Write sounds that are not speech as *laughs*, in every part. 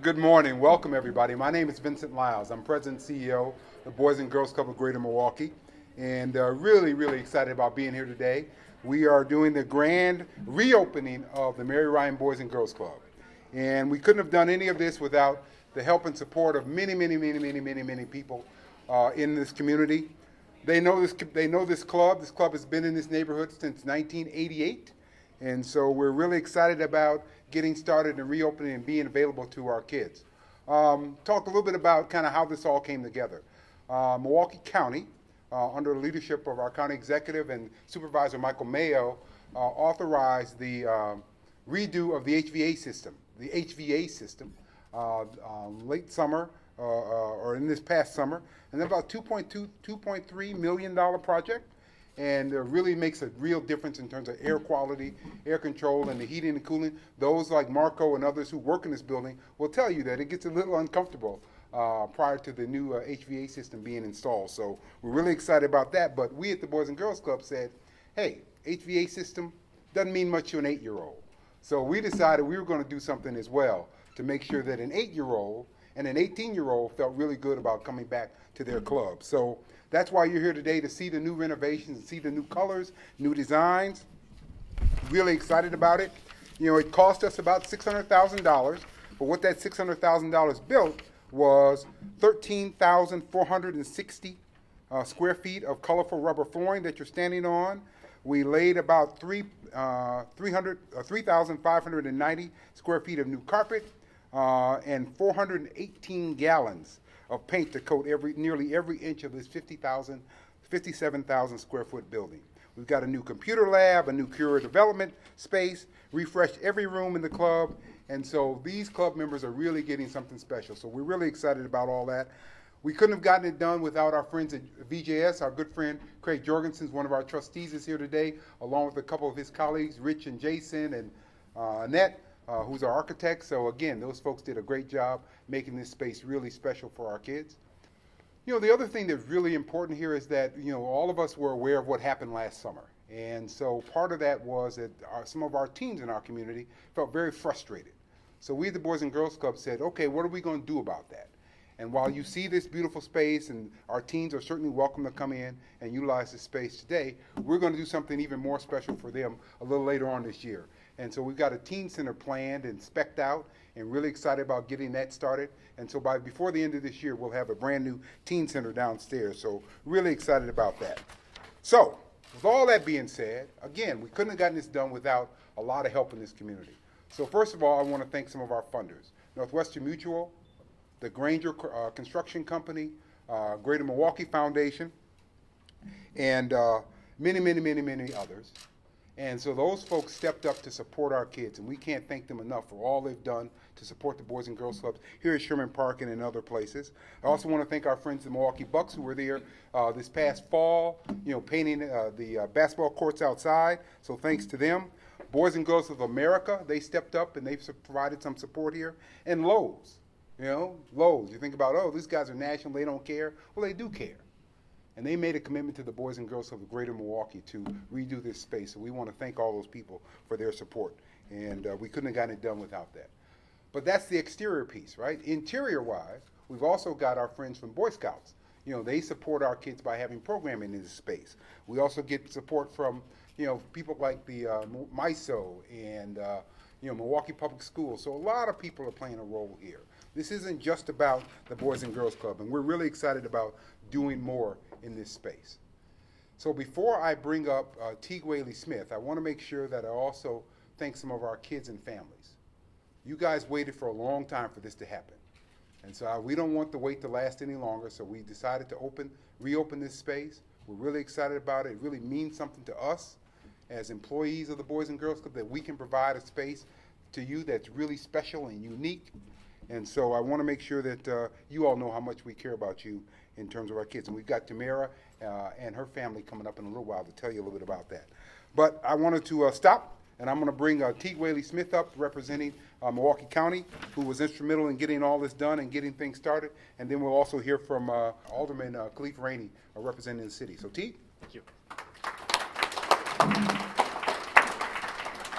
Good morning. Welcome, everybody. My name is Vincent Lyles. I'm President CEO of the Boys and Girls Club of Greater Milwaukee, and uh, really, really excited about being here today. We are doing the grand reopening of the Mary Ryan Boys and Girls Club, and we couldn't have done any of this without the help and support of many, many, many, many, many, many people uh, in this community. They know this. They know this club. This club has been in this neighborhood since 1988, and so we're really excited about getting started and reopening and being available to our kids. Um, talk a little bit about kind of how this all came together. Uh, Milwaukee County, uh, under the leadership of our county executive and supervisor Michael Mayo, uh, authorized the um, redo of the HVAC system, the HVAC system, uh, um, late summer uh, uh, or in this past summer, and then about 2.2, 2.3 million dollar project and it really makes a real difference in terms of air quality, air control, and the heating and cooling. Those like Marco and others who work in this building will tell you that it gets a little uncomfortable uh, prior to the new uh, HVAC system being installed. So we're really excited about that. But we at the Boys and Girls Club said, hey, HVAC system doesn't mean much to an eight-year-old. So we decided we were going to do something as well to make sure that an eight-year-old and an 18-year-old felt really good about coming back to their club. So that's why you're here today to see the new renovations and see the new colors, new designs. Really excited about it. You know, it cost us about $600,000, but what that $600,000 built was 13,460 uh, square feet of colorful rubber flooring that you're standing on. We laid about three, uh, 300, uh, 3,590 square feet of new carpet uh, and 418 gallons of paint to coat every, nearly every inch of this 50,000, 57,000 square foot building. We've got a new computer lab, a new career development space, refreshed every room in the club, and so these club members are really getting something special. So we're really excited about all that. We couldn't have gotten it done without our friends at VJS. Our good friend Craig Jorgensen one of our trustees is here today, along with a couple of his colleagues, Rich and Jason and uh, Annette uh, who's our architect. So again, those folks did a great job making this space really special for our kids. You know, the other thing that's really important here is that, you know, all of us were aware of what happened last summer. And so part of that was that our, some of our teens in our community felt very frustrated. So we, the Boys and Girls Club, said, okay, what are we going to do about that? And while you see this beautiful space, and our teens are certainly welcome to come in and utilize this space today, we're going to do something even more special for them a little later on this year. And so we've got a teen center planned and specked out and really excited about getting that started. And so by before the end of this year, we'll have a brand new teen center downstairs. So really excited about that. So with all that being said, again, we couldn't have gotten this done without a lot of help in this community. So first of all, I want to thank some of our funders. Northwestern Mutual, the Granger uh, Construction Company, uh, Greater Milwaukee Foundation, and uh, many, many, many, many others. And so those folks stepped up to support our kids, and we can't thank them enough for all they've done to support the Boys and Girls Clubs here at Sherman Park and in other places. I also want to thank our friends the Milwaukee Bucks who were there uh, this past fall, you know, painting uh, the uh, basketball courts outside. So thanks to them. Boys and Girls of America, they stepped up and they've provided some support here. And Lowe's, you know, Lowe's. You think about, oh, these guys are national, they don't care. Well, they do care. And they made a commitment to the Boys and Girls of the Greater Milwaukee to redo this space. So we want to thank all those people for their support. And uh, we couldn't have gotten it done without that. But that's the exterior piece, right? Interior wise, we've also got our friends from Boy Scouts. You know, they support our kids by having programming in this space. We also get support from, you know, people like the uh, MISO and, uh, you know, Milwaukee Public Schools. So a lot of people are playing a role here. This isn't just about the Boys and Girls Club, and we're really excited about doing more in this space. So before I bring up uh, Teig Whaley Smith, I want to make sure that I also thank some of our kids and families. You guys waited for a long time for this to happen. And so uh, we don't want the wait to last any longer, so we decided to open, reopen this space. We're really excited about it. It really means something to us as employees of the Boys and Girls Club that we can provide a space to you that's really special and unique. And so I want to make sure that uh, you all know how much we care about you in terms of our kids. And we've got Tamara uh, and her family coming up in a little while to tell you a little bit about that. But I wanted to uh, stop, and I'm going to bring uh, Teig Whaley Smith up, representing uh, Milwaukee County, who was instrumental in getting all this done and getting things started. And then we'll also hear from uh, Alderman uh, Khalif Rainey, representing the city. So, Teig? Thank you.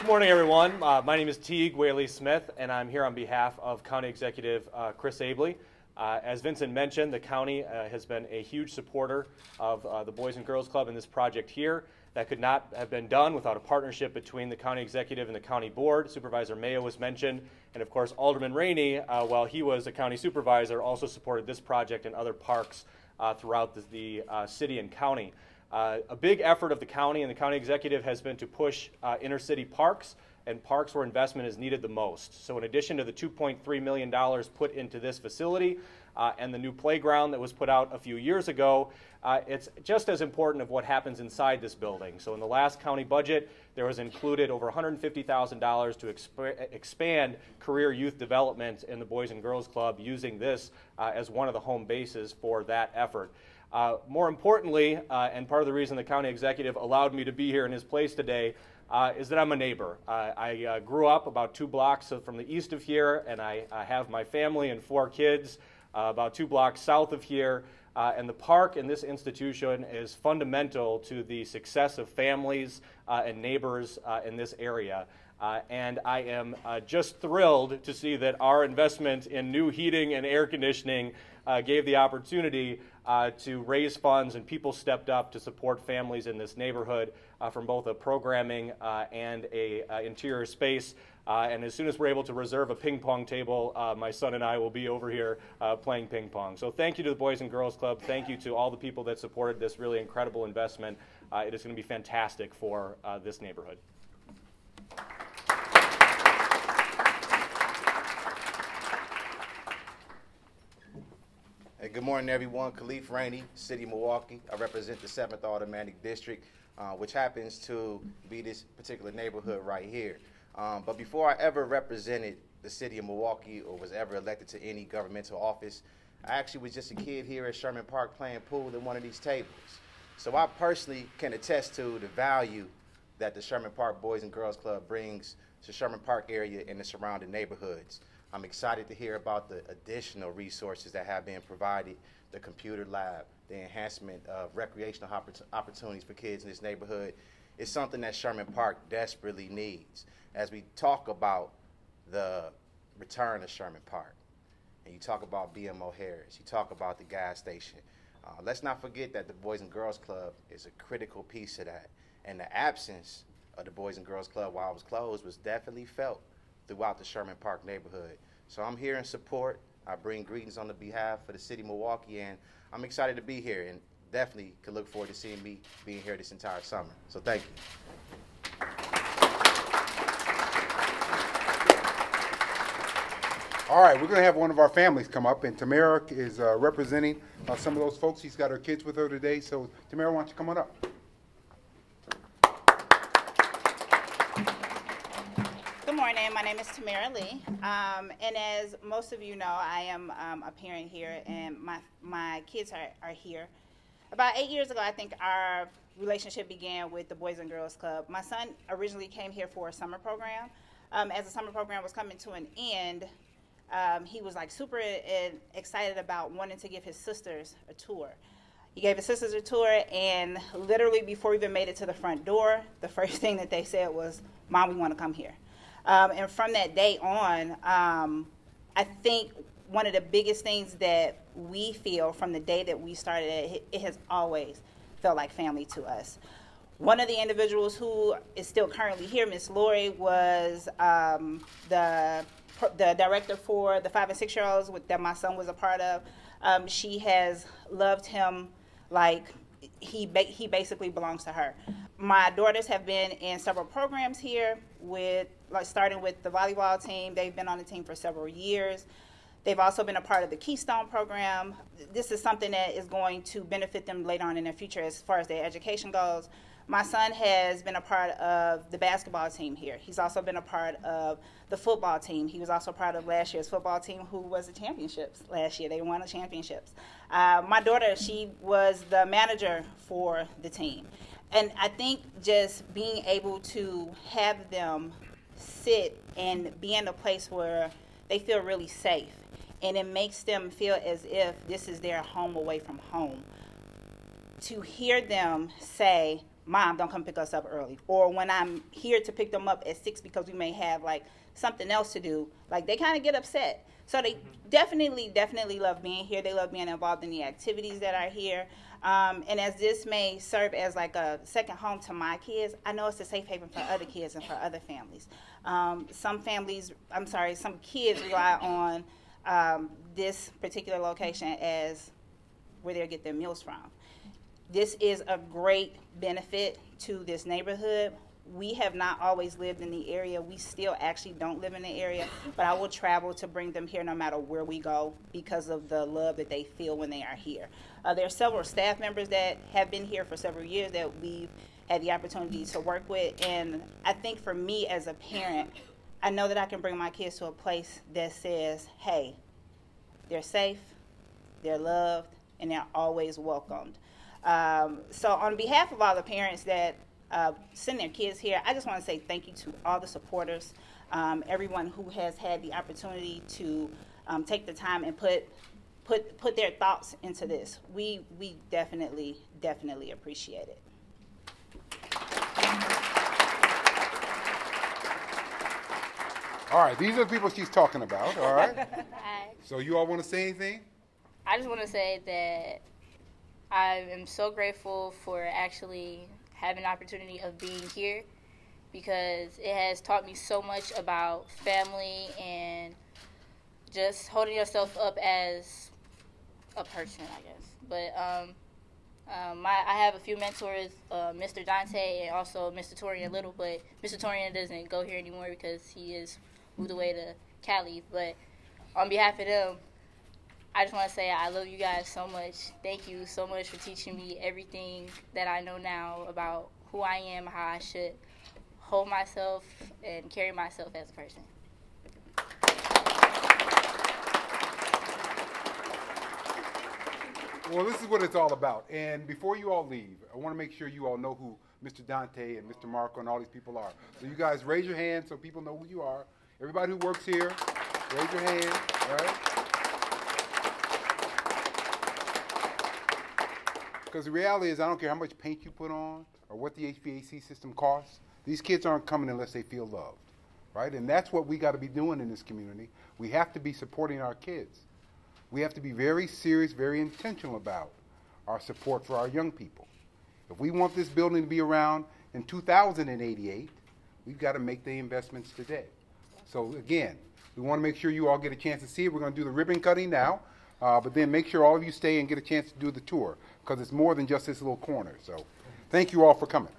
Morning, everyone. Uh, my name is Teig Whaley Smith, and I'm here on behalf of County Executive uh, Chris Abele. Uh, as Vincent mentioned, the county uh, has been a huge supporter of uh, the Boys and Girls Club in this project here. That could not have been done without a partnership between the county executive and the county board. Supervisor Mayo was mentioned, and of course, Alderman Rainey, uh, while he was a county supervisor, also supported this project and other parks throughout the, the city and county. Uh, a big effort of the county and the county executive has been to push uh, inner city parks and parks where investment is needed the most. So, in addition to the $2.3 million put into this facility uh, and the new playground that was put out a few years ago, uh, it's just as important of what happens inside this building. So, in the last county budget, there was included over $150,000 to exp- expand career youth development in the Boys and Girls Club using this uh, as one of the home bases for that effort. Uh, more importantly, uh, and part of the reason the county executive allowed me to be here in his place today, uh, is that I'm a neighbor. Uh, I uh, grew up about two blocks from the east of here, and I, I have my family and four kids uh, about two blocks south of here. and the park in this institution is fundamental to the success of families and neighbors in this area. Uh, and I am uh, just thrilled to see that our investment in new heating and air conditioning uh, gave the opportunity uh, to raise funds, and people stepped up to support families in this neighborhood uh, from both a programming uh, and a interior space. and as soon as we're able to reserve a ping pong table, my son and I will be over here playing ping pong. So thank you to the Boys and Girls Club. Thank you to all the people that supported this really incredible investment. it is going to be fantastic for this neighborhood. Hey, good morning, everyone. Khalif Rainey, City of Milwaukee. I represent the 7th Aldermanic District, uh, which happens to be this particular neighborhood right here. Um, but before I ever represented the City of Milwaukee or was ever elected to any governmental office, I actually was just a kid here at Sherman Park playing pool at one of these tables. So I personally can attest to the value that the Sherman Park Boys and Girls Club brings to Sherman Park area and the surrounding neighborhoods. I'm excited to hear about the additional resources that have been provided, the computer lab, the enhancement of recreational opportunities for kids in this neighborhood. It's something that Sherman Park desperately needs. As we talk about the return of Sherman Park, and you talk about BMO Harris, you talk about the gas station, uh, let's not forget that the Boys and Girls Club is a critical piece of that. And the absence of the Boys and Girls Club while it was closed was definitely felt throughout the Sherman Park neighborhood. So I'm here in support. I bring greetings on the behalf of the city of Milwaukee, and I'm excited to be here and definitely can look forward to seeing me being here this entire summer. So thank you. All right, we're going to have one of our families come up, and Tamara is uh, representing uh, some of those folks. She's got her kids with her today. So, Tamara, why don't you come on up? morning. My name is Tamara Lee. Um, and as most of you know, I am um, a parent here, and my, my kids are, are here. About eight years ago, I think our relationship began with the Boys and Girls Club. My son originally came here for a summer program. Um, as the summer program was coming to an end, um, he was like super excited about wanting to give his sisters a tour. He gave his sisters a tour, and literally before we even made it to the front door, the *laughs* first thing that they said was, Mom, we want to come here. Um, and from that day on, um, I think one of the biggest things that we feel from the day that we started it, it has always felt like family to us. One of the individuals who is still currently here, Miss Lori, was um, the the director for the five and six year olds that my son was a part of. Um, she has loved him like he ba- he basically belongs to her. My daughters have been in several programs here with like starting with the volleyball team. They've been on the team for several years. They've also been a part of the Keystone program. This is something that is going to benefit them later on in their future as far as their education goes. My son has been a part of the basketball team here. He's also been a part of the football team. He was also part of last year's football team, who was the championships last year. They won the championships. Uh, my daughter, she was the manager for the team. And I think just being able to have them sit and be in a place where they feel really safe and it makes them feel as if this is their home away from home. To hear them say, mom, don't come pick us up early. Or when I'm here to pick them up at six because we may have like something else to do, like they kind of get upset. So they definitely, definitely love being here. They love being involved in the activities that are here. Um, and as this may serve as like a second home to my kids, I know it's a safe haven for other kids and for other families. Um, some families, I'm sorry, some kids rely on um, this particular location as where they get their meals from. This is a great benefit to this neighborhood. We have not always lived in the area. We still actually don't live in the area, but I will travel to bring them here no matter where we go because of the love that they feel when they are here. Uh, there are several staff members that have been here for several years that we've had the opportunity to work with, and I think for me as a parent, I know that I can bring my kids to a place that says, hey, they're safe, they're loved, and they're always welcomed. Um, so, on behalf of all the parents that uh, send their kids here, I just want to say thank you to all the supporters, um, everyone who has had the opportunity to um, take the time and put put put their thoughts into this. We we definitely definitely appreciate it. All right, these are the people she's talking about, all right? *laughs* Hi. So you all want to say anything? I just want to say that I am so grateful for actually having an opportunity of being here because it has taught me so much about family and just holding yourself up as a person, I guess. But um, um, my, I have a few mentors, uh, Mr. Dante and also Mr. Torian Little, but Mr. Torian doesn't go here anymore because he is moved away to Cali. But on behalf of them, I just want to say I love you guys so much. Thank you so much for teaching me everything that I know now about who I am, how I should hold myself and carry myself as a person. Well, this is what it's all about. And before you all leave, I want to make sure you all know who Mr. Dante and Mr. Marco and all these people are. So you guys raise your hand so people know who you are. Everybody who works here, raise your hand, all right? Because the reality is, I don't care how much paint you put on or what the HVAC system costs. These kids aren't coming unless they feel loved, right? And that's what we got to be doing in this community. We have to be supporting our kids. We have to be very serious, very intentional about our support for our young people. If we want this building to be around in 2088, we've got to make the investments today. So again, we want to make sure you all get a chance to see it. We're going to do the ribbon cutting now, uh, but then make sure all of you stay and get a chance to do the tour because it's more than just this little corner. So thank you all for coming.